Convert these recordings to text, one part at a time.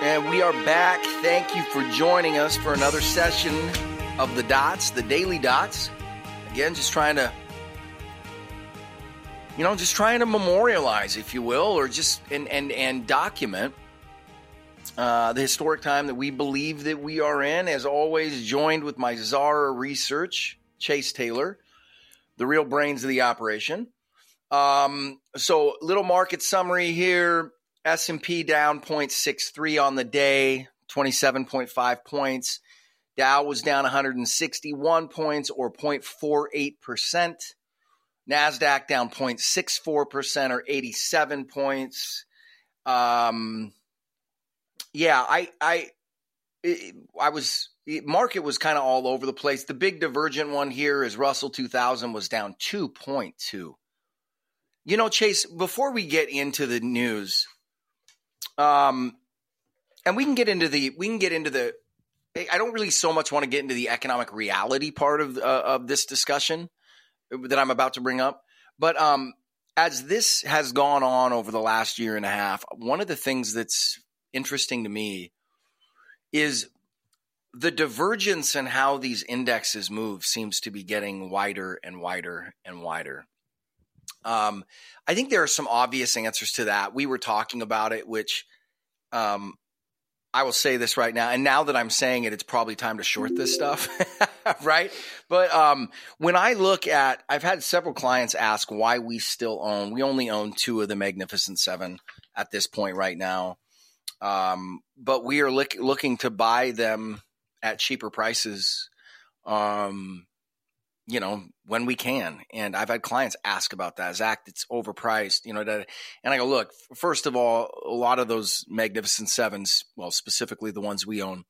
And we are back. Thank you for joining us for another session of the Dots, the Daily Dots. Again, just trying to, you know, just trying to memorialize, if you will, or just and and and document uh, the historic time that we believe that we are in. As always, joined with my Zara research, Chase Taylor, the real brains of the operation. Um, so, little market summary here. S&P down 0.63 on the day, 27.5 points. Dow was down 161 points or 0.48%. NASDAQ down 0.64% or 87 points. Um, yeah, I, I, I was, market was kind of all over the place. The big divergent one here is Russell 2000 was down 2.2. You know, Chase, before we get into the news, um, and we can get into the we can get into the. I don't really so much want to get into the economic reality part of uh, of this discussion that I'm about to bring up, but um, as this has gone on over the last year and a half, one of the things that's interesting to me is the divergence in how these indexes move seems to be getting wider and wider and wider. Um, I think there are some obvious answers to that. We were talking about it, which um, I will say this right now. And now that I'm saying it, it's probably time to short this stuff, right? But um, when I look at, I've had several clients ask why we still own, we only own two of the Magnificent Seven at this point right now. Um, but we are look, looking to buy them at cheaper prices. Um, you know, when we can. And I've had clients ask about that. Zach, it's overpriced, you know, and I go, look, first of all, a lot of those Magnificent Sevens, well, specifically the ones we own,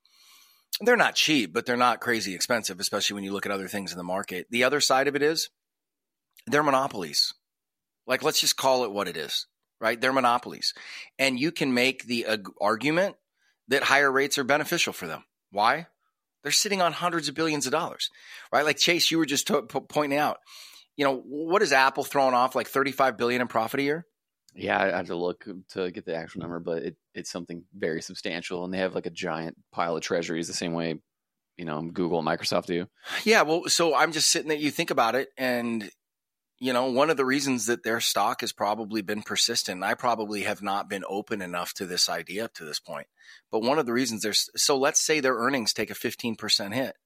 they're not cheap, but they're not crazy expensive, especially when you look at other things in the market. The other side of it is they're monopolies. Like, let's just call it what it is, right? They're monopolies. And you can make the uh, argument that higher rates are beneficial for them. Why? They're sitting on hundreds of billions of dollars, right? Like Chase, you were just to- pointing out. You know, what is Apple throwing off? Like thirty-five billion in profit a year? Yeah, I had to look to get the actual number, but it, it's something very substantial, and they have like a giant pile of treasuries, the same way you know Google and Microsoft do. Yeah, well, so I'm just sitting that you think about it, and you know, one of the reasons that their stock has probably been persistent, I probably have not been open enough to this idea up to this point. But one of the reasons there's so let's say their earnings take a 15% hit.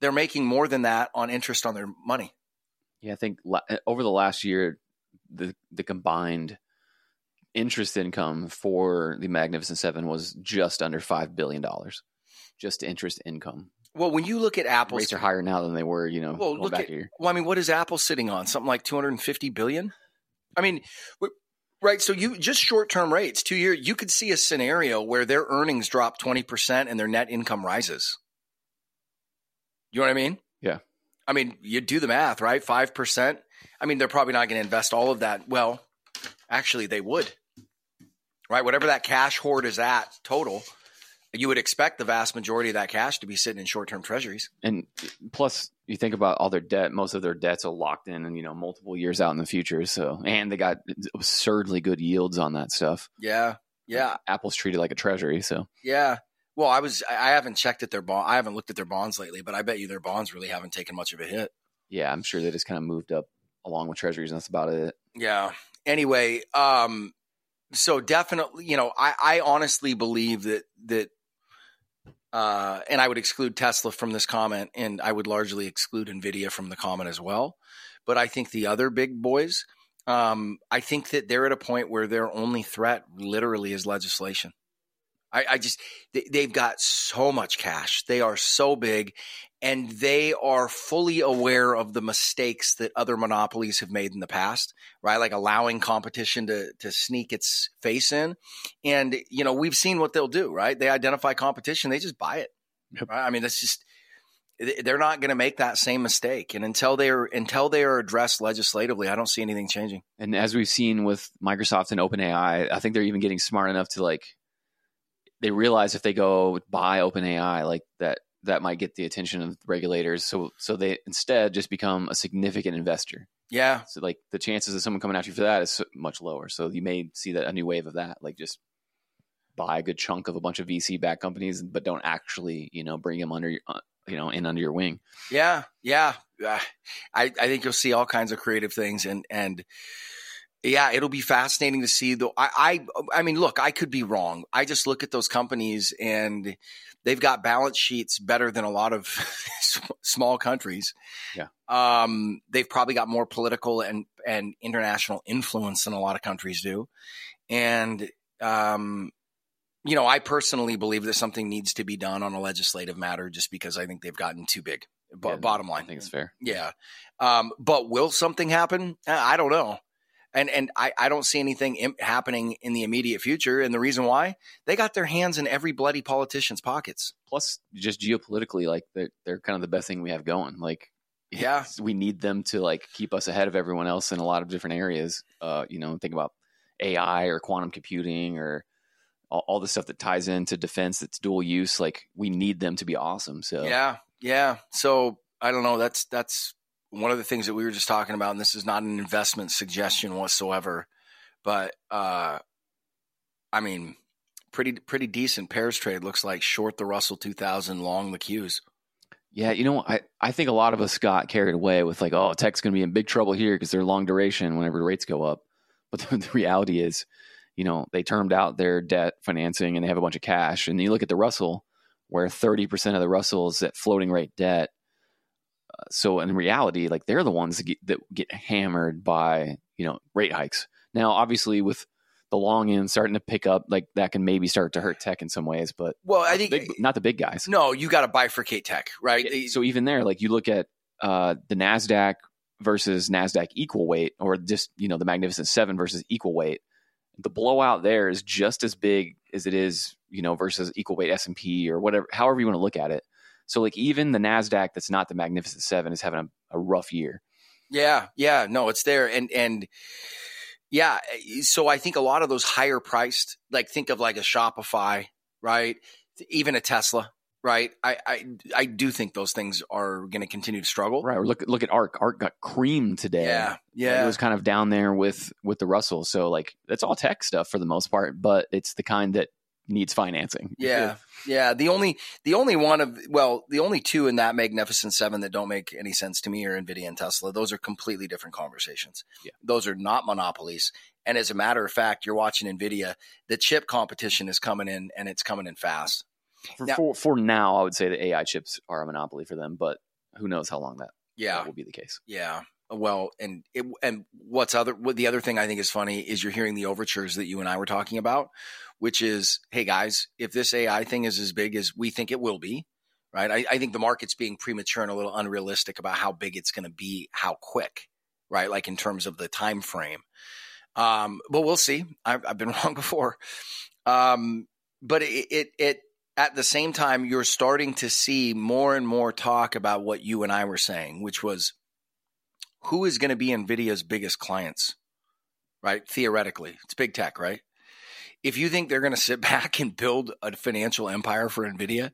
They're making more than that on interest on their money. Yeah, I think eh, over the last year, the the combined interest income for the Magnificent Seven was just under five billion dollars, just interest income. Well, when you look at Apple, rates are higher now than they were. You know, well, look at, well, I mean, what is Apple sitting on? Something like 250 billion. I mean, right? So you just short term rates, two year. You could see a scenario where their earnings drop 20 percent and their net income rises. You know what I mean? Yeah. I mean, you do the math, right? Five percent. I mean, they're probably not going to invest all of that. Well, actually, they would, right? Whatever that cash hoard is at total you would expect the vast majority of that cash to be sitting in short-term treasuries. And plus, you think about all their debt; most of their debts are locked in, and you know, multiple years out in the future. So, and they got absurdly good yields on that stuff. Yeah, yeah. Apple's treated like a treasury. So, yeah. Well, I was I haven't checked at their bond. I haven't looked at their bonds lately, but I bet you their bonds really haven't taken much of a hit. Yeah, I'm sure they just kind of moved up along with treasuries, and that's about it. Yeah. Anyway, um, so definitely, you know, I, I honestly believe that that uh, and I would exclude Tesla from this comment, and I would largely exclude Nvidia from the comment as well. But I think the other big boys, um, I think that they're at a point where their only threat literally is legislation. I, I just they, have got so much cash. They are so big, and they are fully aware of the mistakes that other monopolies have made in the past, right? Like allowing competition to to sneak its face in. And you know, we've seen what they'll do, right? They identify competition, they just buy it. Yep. Right? I mean, that's just they're not going to make that same mistake and until they're until they are addressed legislatively i don't see anything changing and as we've seen with microsoft and openai i think they're even getting smart enough to like they realize if they go buy openai like that that might get the attention of regulators. So so they instead just become a significant investor. Yeah. So like the chances of someone coming after you for that is much lower. So you may see that a new wave of that, like just buy a good chunk of a bunch of VC backed companies, but don't actually, you know, bring them under, your, uh, you know, in under your wing. Yeah, yeah. Uh, I I think you'll see all kinds of creative things, and and yeah, it'll be fascinating to see. Though I I I mean, look, I could be wrong. I just look at those companies and they've got balance sheets better than a lot of small countries. Yeah. Um, they've probably got more political and and international influence than a lot of countries do, and um, you know, I personally believe that something needs to be done on a legislative matter, just because I think they've gotten too big. B- Yeah, bottom line, I think it's fair. yeah. Um, but will something happen? I don't know. And and I, I don't see anything Im- happening in the immediate future. And the reason why they got their hands in every bloody politician's pockets. Plus, just geopolitically, like they're they're kind of the best thing we have going. Like, Yeah. we need them to like keep us ahead of everyone else in a lot of different areas. Uh, you know, think about AI or quantum computing or all, all the stuff that ties into defense that's dual use. Like, we need them to be awesome. So, Yeah, yeah. So I don't know. That's that's one of the things that we were just talking about, and this is not an investment suggestion whatsoever. But uh, I mean, pretty pretty decent pairs trade looks like short the Russell two thousand, long the Qs. Yeah, you know, I, I think a lot of us got carried away with like, oh, tech's going to be in big trouble here because they're long duration whenever rates go up. But the, the reality is, you know, they termed out their debt financing and they have a bunch of cash. And you look at the Russell, where 30% of the Russell is at floating rate debt. So in reality, like they're the ones that get, that get hammered by, you know, rate hikes. Now, obviously, with the long end starting to pick up, like that can maybe start to hurt tech in some ways, but Well, I think big, not the big guys. no, you got to bifurcate tech, right? Yeah, so even there, like you look at uh, the Nasdaq versus Nasdaq equal weight, or just you know the Magnificent Seven versus equal weight, the blowout there is just as big as it is you know versus equal weight S and P or whatever, however you want to look at it. So like even the Nasdaq that's not the Magnificent Seven is having a, a rough year. Yeah, yeah, no, it's there, and and yeah, so I think a lot of those higher priced, like think of like a Shopify, right? Even a Tesla, right? I I, I do think those things are going to continue to struggle. Right. Or look look at ARK. ARK got creamed today. Yeah, Like, yeah, it was kind of down there with with the Russell. So like that's all tech stuff for the most part, but it's the kind that needs financing. yeah, yeah. The only the only one of well, the only two in that Magnificent Seven that don't make any sense to me are Nvidia and Tesla. Those are completely different conversations. Yeah. those are not monopolies. And as a matter of fact, you're watching Nvidia. The chip competition is coming in, and it's coming in fast. For, Now- for for now, I would say the AI chips are a monopoly for them, but who knows how long that, Yeah, that will be the case. Yeah. Well, and it, and what's other what the other thing I think is funny is you're hearing the overtures that you and I were talking about, which is, hey guys, if this AI thing is as big as we think it will be, right? I, I think the market's being premature and a little unrealistic about how big it's going to be, how quick, right? Like in terms of the time frame. Um, but we'll see. I've, I've been wrong before. Um, but it, it it at the same time, you're starting to see more and more talk about what you and I were saying, which was who is going to be NVIDIA's biggest clients, right? Theoretically, it's big tech, right? If you think they're going to sit back and build a financial empire for NVIDIA,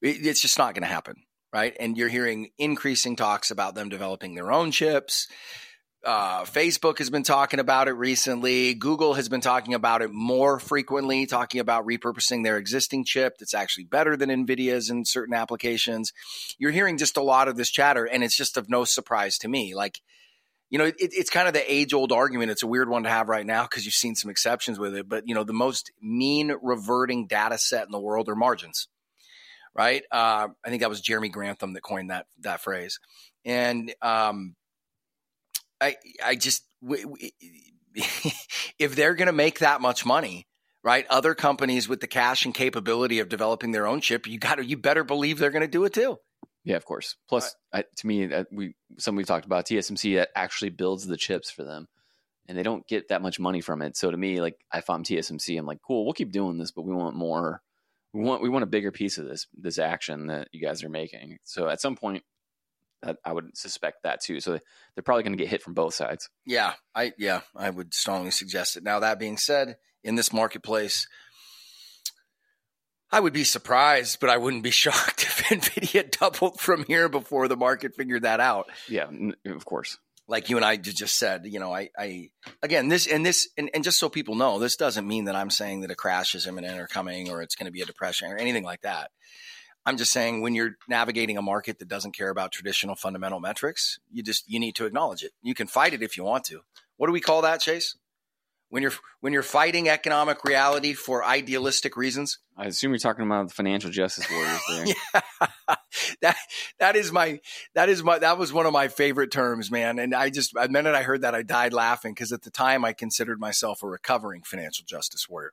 it's just not going to happen, right? And you're hearing increasing talks about them developing their own chips. Uh, Facebook has been talking about it recently. Google has been talking about it more frequently, talking about repurposing their existing chip that's actually better than NVIDIA's in certain applications. You're hearing just a lot of this chatter, and it's just of no surprise to me. Like, you know, it, it's kind of the age old argument. It's a weird one to have right now because you've seen some exceptions with it. But, you know, the most mean reverting data set in the world are margins, right? Uh, I think that was Jeremy Grantham that coined that, that phrase. And, um, I I just w- w- if they're going to make that much money, right? Other companies with the cash and capability of developing their own chip, you got to you better believe they're going to do it too. Yeah, of course. Plus, I, to me, we some we've talked about TSMC that actually builds the chips for them, and they don't get that much money from it. So to me, like if I'm TSMC, I'm like, cool, we'll keep doing this, but we want more. We want we want a bigger piece of this this action that you guys are making. So at some point, I would suspect that too. So they're probably going to get hit from both sides. Yeah, I yeah, I would strongly suggest it. Now that being said, in this marketplace, I would be surprised, but I wouldn't be shocked if Nvidia doubled from here before the market figured that out. Yeah, of course. like you and I just said, you know, I, I again this and this and, and just so people know, this doesn't mean that I'm saying that a crash is imminent or coming or it's going to be a depression or anything like that. I'm just saying when you're navigating a market that doesn't care about traditional fundamental metrics, you just you need to acknowledge it. You can fight it if you want to. What do we call that, Chase? When you're when you're fighting economic reality for idealistic reasons? I assume you're talking about the financial justice warriors there. yeah. that that is my that is my that was one of my favorite terms, man. And I just the minute I heard that I died laughing because at the time I considered myself a recovering financial justice warrior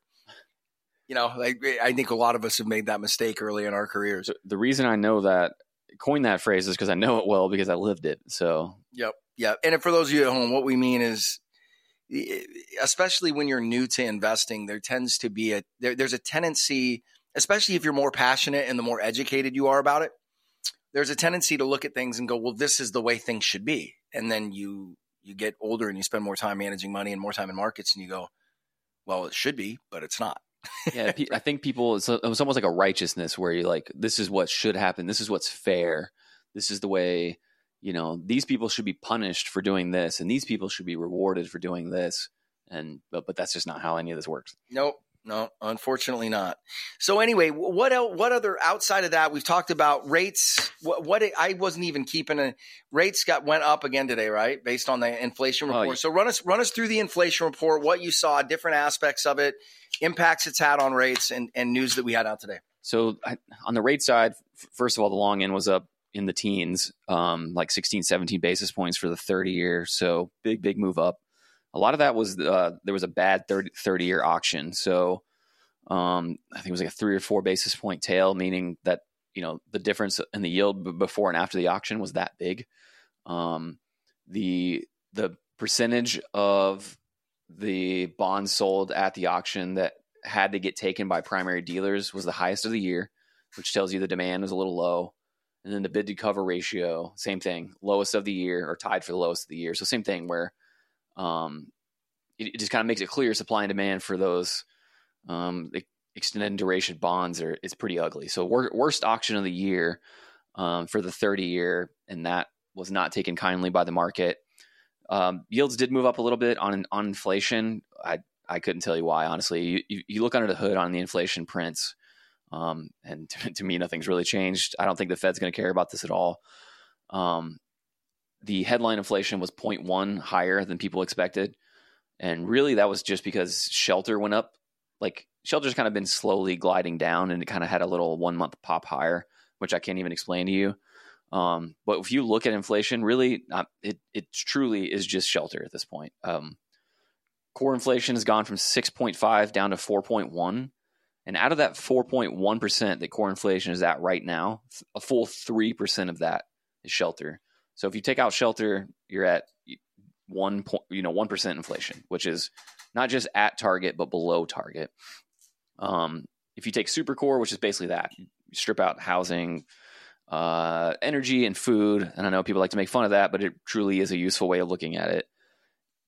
you know, like I think a lot of us have made that mistake early in our careers. The reason I know that coined that phrase is because I know it well because I lived it. So, yep, yep. And for those of you at home, what we mean is, especially when you're new to investing, there tends to be a there, there's a tendency, especially if you're more passionate and the more educated you are about it. There's a tendency to look at things and go, "Well, this is the way things should be," and then you you get older and you spend more time managing money and more time in markets, and you go, "Well, it should be, but it's not." Yeah, I think people it's, uh, it was almost like a righteousness where you're like, this is what should happen. This is what's fair. This is the way you know these people should be punished for doing this, and these people should be rewarded for doing this. And but but that's just not how any of this works. Nope. No, unfortunately not. So anyway, what else, what other outside of that? We've talked about rates. What, what I wasn't even keeping a rates got went up again today, right? Based on the inflation report. Oh, yeah. So run us run us through the inflation report, what you saw, different aspects of it, impacts it's had on rates, and and news that we had out today. So I, on the rate side, first of all, the long end was up in the teens, um, like 16, 17 basis points for the 30 year. So big, big move up a lot of that was uh, there was a bad 30, 30 year auction. So um, I think it was like a three or four basis point tail, meaning that you know the difference in the yield before and after the auction was that big. Um, the the percentage of the bonds sold at the auction that had to get taken by primary dealers was the highest of the year, which tells you the demand was a little low. And then the bid to cover ratio, same thing, lowest of the year or tied for the lowest of the year. So same thing where um, it, it, just kind of makes it clear supply and demand for those um, extended duration bonds are is pretty ugly. So wor- worst auction of the year um, for the 30 year, and that was not taken kindly by the market. Um, yields did move up a little bit on on inflation. I I couldn't tell you why. Honestly, you, you, you look under the hood on the inflation prints, um, and to, to, me, nothing's really changed. I don't think the Fed's going to care about this at all. Um, the headline inflation was 0.1 higher than people expected. And really, that was just because shelter went up. Like, shelter's kind of been slowly gliding down and it kind of had a little one month pop higher, which I can't even explain to you. Um, but if you look at inflation, really, not, it, it truly is just shelter at this point. Um, core inflation has gone from 6.5 down to 4.1. And out of that 4.1% that core inflation is at right now, a full 3% of that is shelter. So if you take out shelter, you're at one point, you know, one percent inflation, which is not just at target but below target. Um, if you take super core, which is basically that, strip out housing, uh, energy, and food, and I know people like to make fun of that, but it truly is a useful way of looking at it.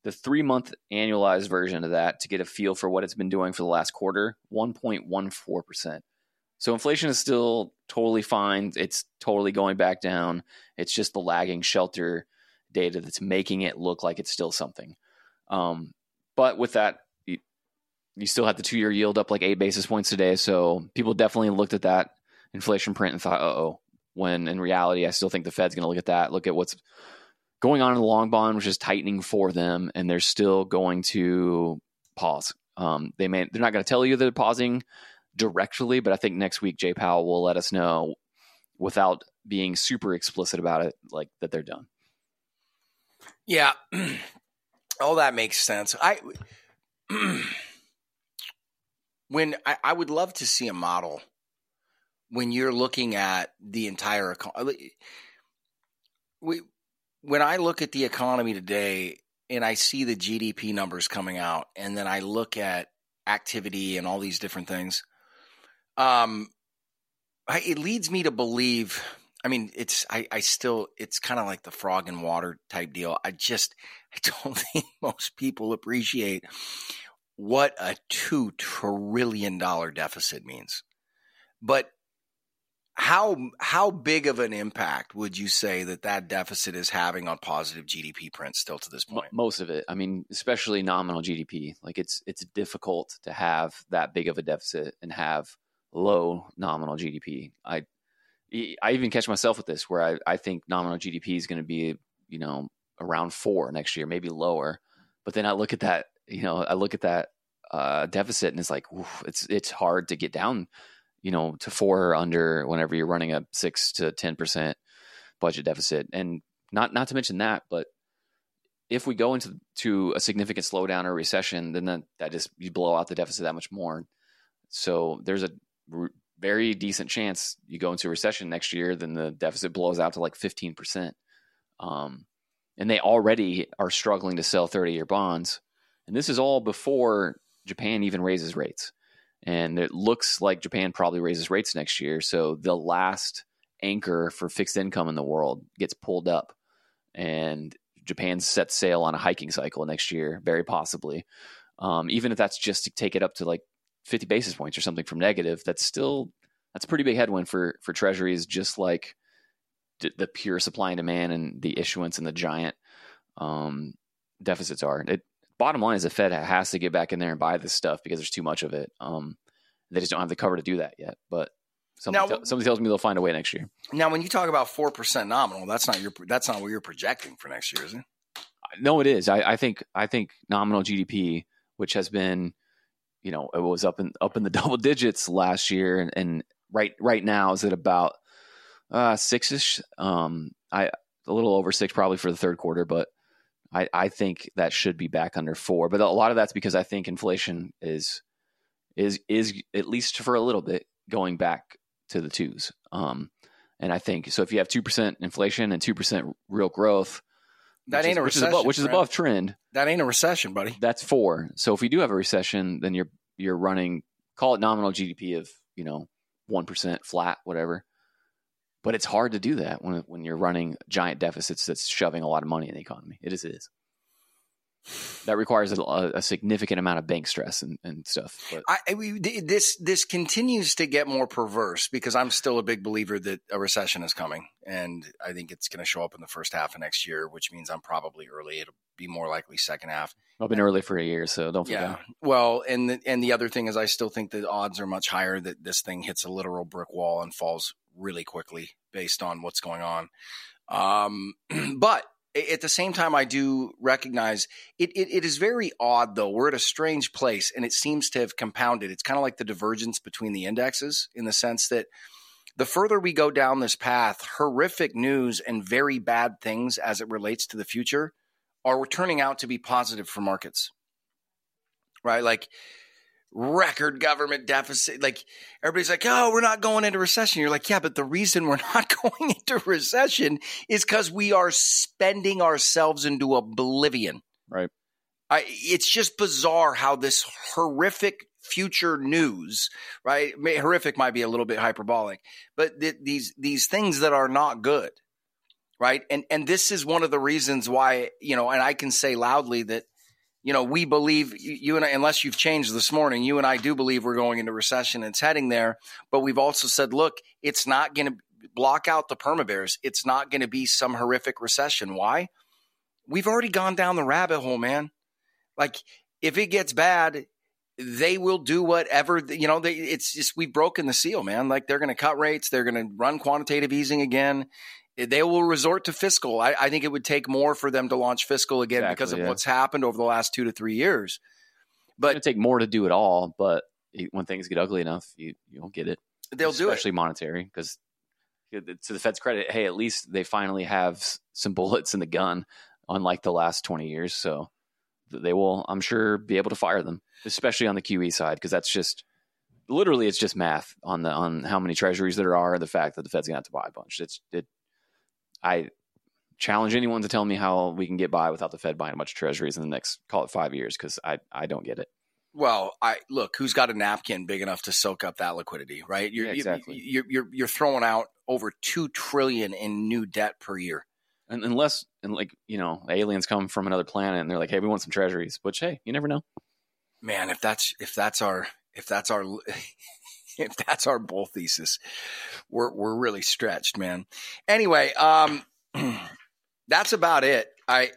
The three month annualized version of that to get a feel for what it's been doing for the last quarter, 1.14%. So inflation is still totally fine. It's totally going back down. It's just the lagging shelter data that's making it look like it's still something. Um, but with that, you, you still have the two year yield up like eight basis points today. So people definitely looked at that inflation print and thought, oh, when in reality, I still think the Fed's going to look at that, look at what's going on in the long bond, which is tightening for them, and they're still going to pause. Um, they may they're not going to tell you they're pausing directly, but I think next week Jay Powell will let us know without being super explicit about it, like that they're done. Yeah, all that makes sense. I when I, I, would love to see a model when you're looking at the entire economy. We when I look at the economy today and I see the GDP numbers coming out, and then I look at activity and all these different things um, I, it leads me to believe. I mean, it's I, I still it's kind of like the frog in water type deal. I just I don't think most people appreciate what a two trillion dollar deficit means. But how how big of an impact would you say that that deficit is having on positive GDP prints still to this point? Most of it. I mean, especially nominal GDP. Like it's it's difficult to have that big of a deficit and have low nominal GDP. I I even catch myself with this where I, I think nominal GDP is going to be, you know, around four next year, maybe lower. But then I look at that, you know, I look at that uh, deficit and it's like, oof, it's it's hard to get down you know, to four or under whenever you're running a six to ten percent budget deficit. And not not to mention that, but if we go into to a significant slowdown or recession, then that, that just you blow out the deficit that much more. So there's a very decent chance you go into a recession next year, then the deficit blows out to like 15%. Um, and they already are struggling to sell 30 year bonds. And this is all before Japan even raises rates and it looks like Japan probably raises rates next year. So the last anchor for fixed income in the world gets pulled up, and Japan sets sail on a hiking cycle next year, very possibly. Um, even if that's just to take it up to like 50 basis points or something from negative, that's still that's a pretty big headwind for for treasuries, just like d- the pure supply and demand and the issuance and the giant um, deficits are. It bottom line is the Fed has to get back in there and buy this stuff because there's too much of it. Um, they just don't have the cover to do that yet. But somebody, now, somebody tells me they'll find a way next year. Now, when you talk about four percent nominal, that's not your that's not what you're projecting for next year, is it? No, it is. I, I think I think nominal GDP, which has been, you know, it was up in up in the double digits last year, and, and right right now is at about uh, six ish. Um, I a little over six probably for the third quarter, but I, I think that should be back under four. But a lot of that's because I think inflation is is is at least for a little bit going back to the twos. Um, and I think so. If you have two percent inflation and two percent real growth, that ain't is, a which recession, is above, which is above trend. That ain't a recession, buddy. That's four. So if we do have a recession, then you're you're running call it nominal GDP of you know one percent flat, whatever. But it's hard to do that when when you're running giant deficits that's shoving a lot of money in the economy. It is. It is. That requires a, a significant amount of bank stress and, and stuff. But. I, this this continues to get more perverse because I'm still a big believer that a recession is coming, and I think it's going to show up in the first half of next year, which means I'm probably early. It'll be more likely second half. I've been early for a year, so don't forget. Yeah. Well, and the, and the other thing is, I still think the odds are much higher that this thing hits a literal brick wall and falls really quickly based on what's going on. Um, but at the same time, I do recognize it, it, it is very odd, though. We're at a strange place, and it seems to have compounded. It's kind of like the divergence between the indexes in the sense that the further we go down this path, horrific news and very bad things as it relates to the future are turning out to be positive for markets. Right? Like record government deficit. Like everybody's like, oh, we're not going into recession. You're like, yeah, but the reason we're not going into recession is because we are spending ourselves into oblivion. Right. I, it's just bizarre how this horrific future news, right? May, horrific might be a little bit hyperbolic, but th- these these things that are not good, right? And and this is one of the reasons why you know, and I can say loudly that you know, we believe you and I, unless you've changed this morning, you and I do believe we're going into recession. It's heading there, but we've also said, look, it's not going to block out the perma bears. It's not going to be some horrific recession. Why? We've already gone down the rabbit hole, man. Like if it gets bad, they will do whatever you know. They, it's just we've broken the seal, man. Like they're going to cut rates, they're going to run quantitative easing again they will resort to fiscal. I, I, think it would take more for them to launch fiscal again exactly, because of yeah. what's happened over the last two to three years. But it take more to do it all. But when things get ugly enough, you you don't get it. They'll especially do especially monetary because to the Fed's credit, hey, at least they finally have some bullets in the gun, unlike the last twenty years. So they will, I'm sure, be able to fire them, especially on the QE side, because that's just literally it's just math on the on how many treasuries there are, the fact that the Fed's gonna have to buy a bunch. It's it I challenge anyone to tell me how we can get by without the Fed buying a bunch of treasuries in the next call it five years because I I don't get it. Well, I look who's got a napkin big enough to soak up that liquidity, right? You're, yeah, exactly. You're, you're you're throwing out over two trillion in new debt per year. And unless and like you know aliens come from another planet and they're like, hey, we want some treasuries, which hey, you never know. Man, if that's if that's our if that's our if that's our bull thesis, we're we're really stretched, man. Anyway, um, that's about it. I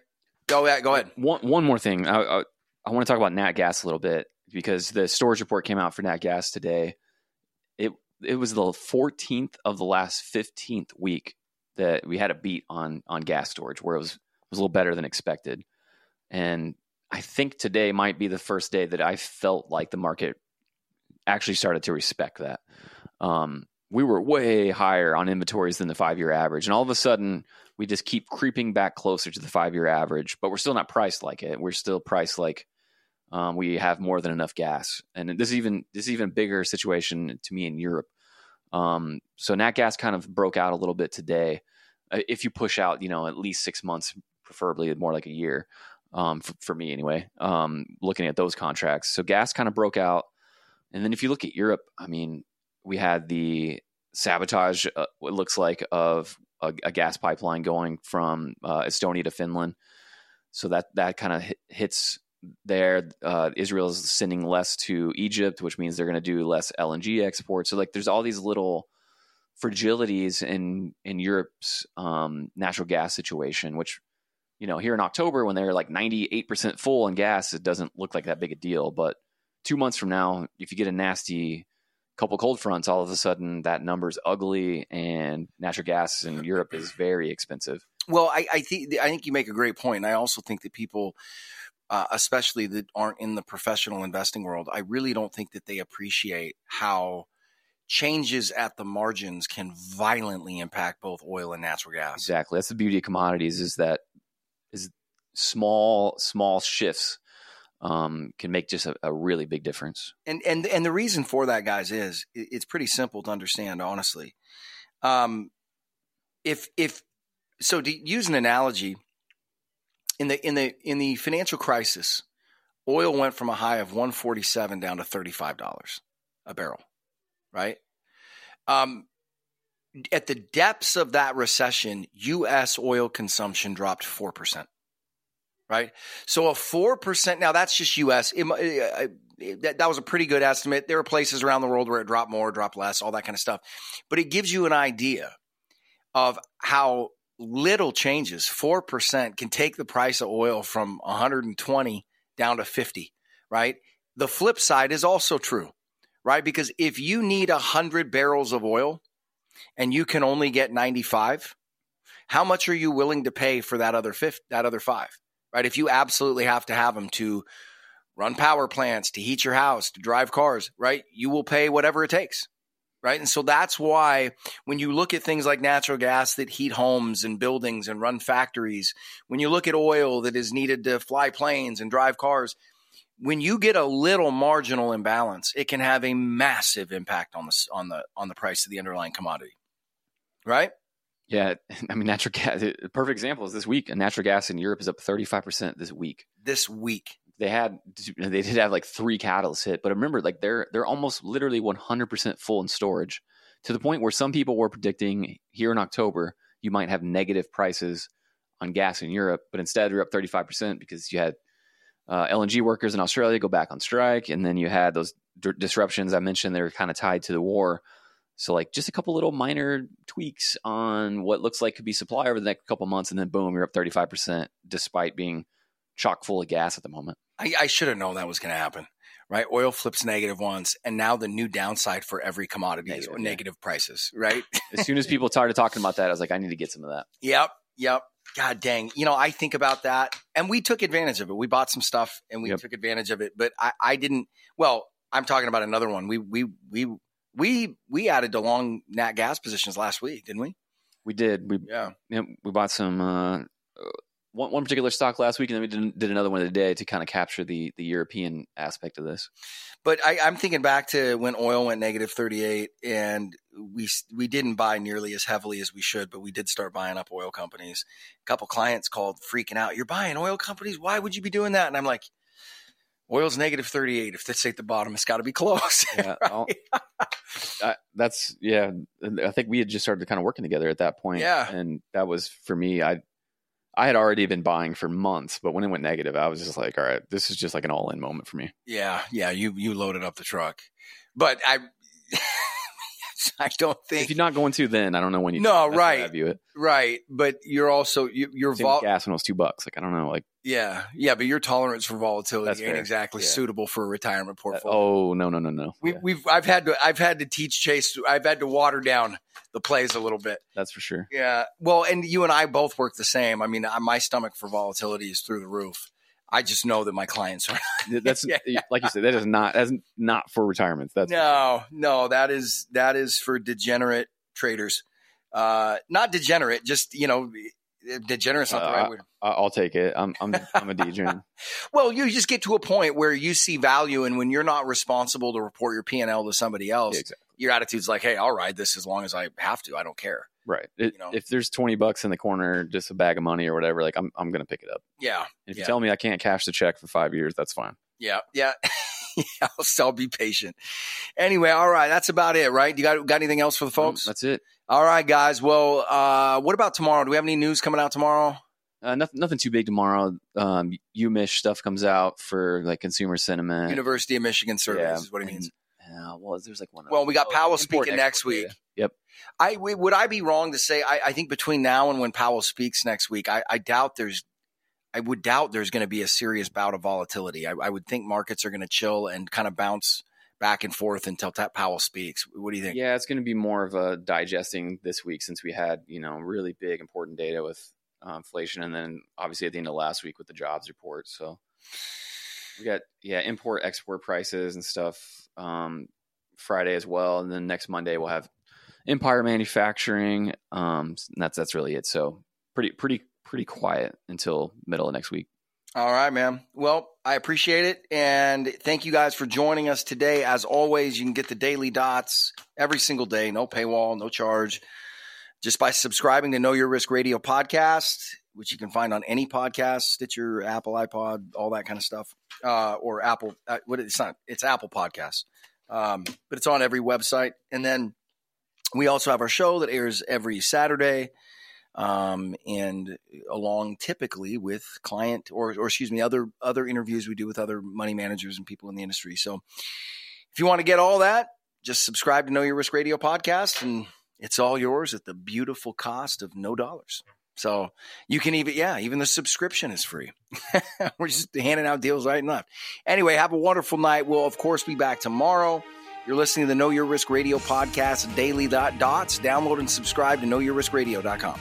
go ahead. Go ahead. One one more thing. I, I, I want to talk about Nat Gas a little bit because the storage report came out for Nat Gas today. It it was the 14th of the last 15th week that we had a beat on on gas storage where it was was a little better than expected. And I think today might be the first day that I felt like the market actually started to respect that. Um, we were way higher on inventories than the five year average. And all of a sudden, we just keep creeping back closer to the five year average, but we're still not priced like it. We're still priced like um, we have more than enough gas. And this is even this is even bigger situation to me in Europe. Um, so nat gas kind of broke out a little bit today. Uh, if you push out, you know, at least six months, preferably more like a year, um, for, for, me anyway. Um, looking at those contracts, so gas kind of broke out, and then if you look at Europe, I mean, we had the sabotage. Uh, it looks like of a, a, gas pipeline going from uh, Estonia to Finland. So that that kind of hits there. Uh, Israel is sending less to Egypt, which means they're going to do less LNG exports. So like, there's all these little fragilities in in Europe's um, natural gas situation, which you know here in October when they're like 98% full in gas, it doesn't look like that big a deal. But two months from now, if you get a nasty couple cold fronts, all of a sudden that number's ugly, and natural gas in Europe is very expensive. Well, I, I think I think you make a great point, and I also think that people uh, especially that aren't in the professional investing world, I really don't think that they appreciate how changes at the margins can violently impact both oil and natural gas. Exactly. That's the beauty of commodities is that is small small shifts um, can make just a, a, really big difference. And and and the reason for that, guys, is it's pretty simple to understand. Honestly, um, if if so, to use an analogy, in the in the in the financial crisis, oil went from a high of 147 down to $35 a barrel, right? Um, at the depths of that recession, U.S. oil consumption dropped 4%. Right. So a 4%, now that's just U.S. It, uh, it, that, that was a pretty good estimate. There are places around the world where it dropped more, dropped less, all that kind of stuff. But it gives you an idea of how little changes, 4% can take the price of oil from 120 down to 50, right? The flip side is also true, right? Because if you need 100 barrels of oil and you can only get 95, how much are you willing to pay for that other fifth, that other 5? Right? If you absolutely have to have them to run power plants, to heat your house, to drive cars, right? You will pay whatever it takes right? And so that's why when you look at things like natural gas that heat homes and buildings and run factories, when you look at oil that is needed to fly planes and drive cars, when you get a little marginal imbalance, it can have a massive impact on the on the on the price of the underlying commodity. Right? Yeah, I mean natural gas. Perfect example is this week. Natural gas in Europe is up thirty five percent this week. This week, they had they did have like three catalysts hit, but remember, like they're they're almost literally 100% full in storage to the point where some people were predicting here in October you might have negative prices on gas in Europe, but instead you're up 35% because you had uh, LNG workers in Australia go back on strike, and then you had those d- disruptions I mentioned. They were kind of tied to the war. So like just a couple little minor tweaks on what looks like could be supply over the next couple months, and then boom, you're up 35% despite being chock full of gas at the moment. I, I should have known that was going to happen, right? Oil flips negative once, and now the new downside for every commodity negative, is negative yeah. prices, right? as soon as people started talking about that, I was like, I need to get some of that. Yep, yep. God dang. You know, I think about that, and we took advantage of it. We bought some stuff, and we yep. took advantage of it. But I, I didn't. Well, I'm talking about another one. We, we, we, we, we added to long nat gas positions last week, didn't we? We did. We yeah. we bought some uh, one, one particular stock last week, and then we did, did another one today to kind of capture the the European aspect of this. But I, I'm thinking back to when oil went negative 38, and we we didn't buy nearly as heavily as we should, but we did start buying up oil companies. A couple clients called freaking out. You're buying oil companies? Why would you be doing that? And I'm like, oil's negative 38. If this ain't the bottom, it's got to be close. Yeah, right? that's yeah. I think we had just started kind of working together at that point. Yeah, and that was for me. I I had already been buying for months, but when it went negative, I was just like, all right, this is just like an all in moment for me. Yeah, yeah, you you loaded up the truck. But I I don't think if you're not going to, then I don't know when you. No, that's right. I view it. right. But you're also you, you're vol- gas when it was two bucks. Like I don't know. Like yeah yeah. But your tolerance for volatility That's ain't fair. exactly Yeah. suitable for a retirement that- portfolio. oh no no no no. we, Yeah, we've I've had to I've had to teach Chase. I've had to water down the plays a little bit. that's for sure. Yeah. Well, and you and I both work the same. I mean, my stomach for volatility is through the roof. I just know that my clients are. That's Yeah. like you said. That is not. That's not for retirement. That's no, no, that is that is for degenerate traders. Uh, not degenerate, just you know, degenerate's not the right Uh, word. I'll take it. I'm I'm I'm a DJ. Well, you just get to a point where you see value, and when you're not responsible to report your P and L to somebody else, Yeah, exactly. Your attitude's like, "Hey, I'll ride this as long as I have to. I don't care." Right. It, You know. If there's twenty bucks in the corner, just a bag of money or whatever, like I'm I'm gonna pick it up. Yeah, And if Yeah. you tell me I can't cash the check for five years, that's fine. yeah, yeah. yeah, I'll still be patient. Anyway, all right, that's about it, right? You got got anything else for the folks? Um, that's it. All right, guys. Well, uh, what about tomorrow? Do we have any news coming out tomorrow? Uh, nothing, nothing too big tomorrow. Um, UMich stuff comes out for like consumer sentiment. University of Michigan surveys Yeah, is what it means. Uh, well, there's like one. Well, we got oh, Powell import, speaking next export week. data. Yep. I w- would I be wrong to say I, I think between now and when Powell speaks next week, I, I doubt there's I would doubt there's going to be a serious bout of volatility. I, I would think markets are going to chill and kind of bounce back and forth until Ta- Powell speaks. What do you think? Yeah, it's going to be more of a digesting this week since we had you know really big important data with uh, inflation, and then obviously at the end of last week with the jobs report. So we got yeah import export prices and stuff um, Friday as well, and then next Monday we'll have Empire Manufacturing. Um, that's that's really it. So pretty pretty pretty quiet until middle of next week. All right, man. Well, I appreciate it. And thank you guys for joining us today. As always, you can get the daily dots every single day, no paywall, no charge, just by subscribing to Know Your Risk Radio podcast, which you can find on any podcast, Stitcher, Apple, iPod, all that kind of stuff, uh, or Apple. Uh, what it's not, it's Apple Podcasts, um, but it's on every website. And then we also have our show that airs every Saturday um, and along typically with client or, or excuse me, other other interviews we do with other money managers and people in the industry. So if you want to get all that, just subscribe to Know Your Risk Radio podcast, and it's all yours at the beautiful cost of no dollars. So you can even, yeah, even the subscription is free. We're just handing out deals right and left. Anyway, have a wonderful night. We'll, of course, be back tomorrow. You're listening to the Know Your Risk Radio podcast, daily dot dots. Download and subscribe to knowyourriskradio.com.